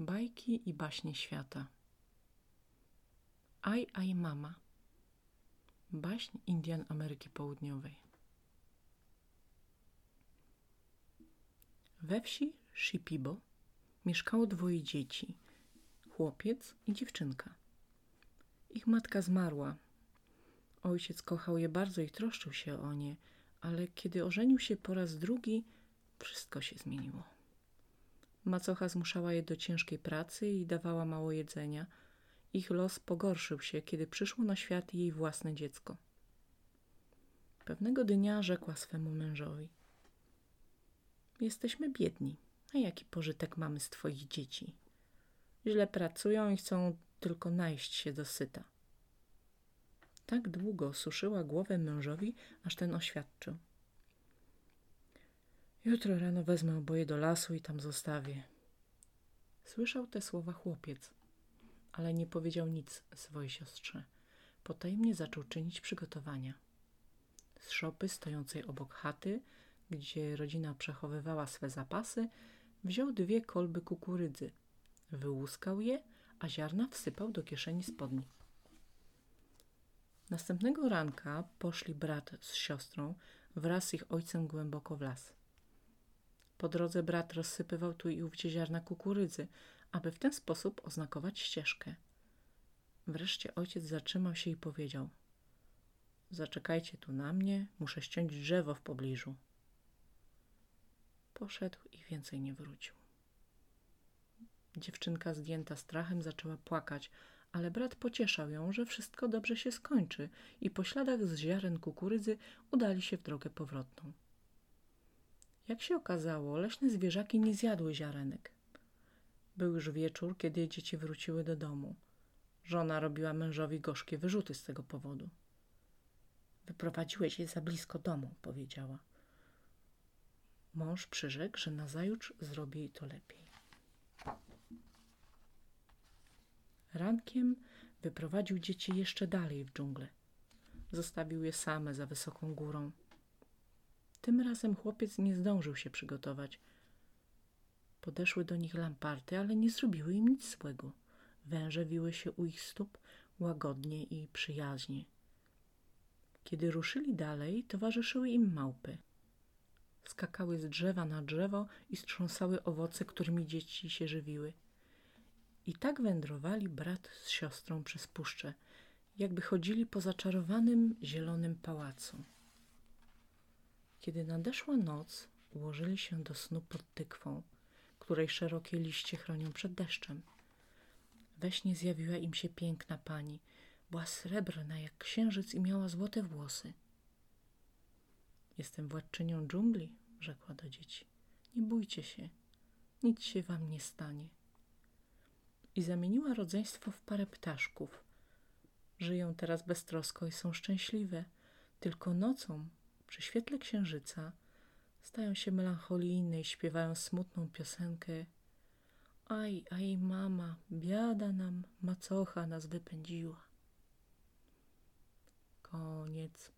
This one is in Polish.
Bajki i baśnie świata. Aj, aj, mama. Baśń Indian Ameryki Południowej. We wsi Shipibo mieszkało dwoje dzieci, chłopiec i dziewczynka. Ich matka zmarła. Ojciec kochał je bardzo i troszczył się o nie, ale kiedy ożenił się po raz drugi, wszystko się zmieniło. Macocha zmuszała je do ciężkiej pracy i dawała mało jedzenia. Ich los pogorszył się, kiedy przyszło na świat jej własne dziecko. Pewnego dnia rzekła swemu mężowi: Jesteśmy biedni, a jaki pożytek mamy z twoich dzieci? Źle pracują i chcą tylko najść się do syta. Tak długo suszyła głowę mężowi, aż ten oświadczył. Jutro rano wezmę oboje do lasu i tam zostawię. Słyszał te słowa chłopiec, ale nie powiedział nic swojej siostrze. Potajemnie zaczął czynić przygotowania. Z szopy stojącej obok chaty, gdzie rodzina przechowywała swe zapasy, wziął dwie kolby kukurydzy, wyłuskał je, a ziarna wsypał do kieszeni spodni. Następnego ranka poszli brat z siostrą wraz z ich ojcem głęboko w las. Po drodze brat rozsypywał tu i ówdzie ziarna kukurydzy, aby w ten sposób oznakować ścieżkę. Wreszcie ojciec zatrzymał się i powiedział: Zaczekajcie tu na mnie, muszę ściąć drzewo w pobliżu. Poszedł i więcej nie wrócił. Dziewczynka zdjęta strachem zaczęła płakać, ale brat pocieszał ją, że wszystko dobrze się skończy i po śladach z ziaren kukurydzy udali się w drogę powrotną. Jak się okazało, leśne zwierzaki nie zjadły ziarenek. Był już wieczór, kiedy dzieci wróciły do domu. Żona robiła mężowi gorzkie wyrzuty z tego powodu. Wyprowadziłeś je za blisko domu, powiedziała. Mąż przyrzekł, że nazajutrz zrobi jej to lepiej. Rankiem wyprowadził dzieci jeszcze dalej w dżunglę. Zostawił je same za wysoką górą. Tym razem chłopiec nie zdążył się przygotować. Podeszły do nich lamparty, ale nie zrobiły im nic złego. Węże wiły się u ich stóp łagodnie i przyjaźnie. Kiedy ruszyli dalej, towarzyszyły im małpy. Skakały z drzewa na drzewo i strząsały owoce, którymi dzieci się żywiły. I tak wędrowali brat z siostrą przez puszczę, jakby chodzili po zaczarowanym zielonym pałacu. Kiedy nadeszła noc, ułożyli się do snu pod tykwą, której szerokie liście chronią przed deszczem. We śnie zjawiła im się piękna pani. Była srebrna jak księżyc i miała złote włosy. Jestem władczynią dżungli, rzekła do dzieci. Nie bójcie się, nic się wam nie stanie. I zamieniła rodzeństwo w parę ptaszków. Żyją teraz beztrosko i są szczęśliwe. Tylko nocą przy świetle księżyca stają się melancholijne i śpiewają smutną piosenkę. Aj, aj, mama, biada nam, macocha nas wypędziła. Koniec.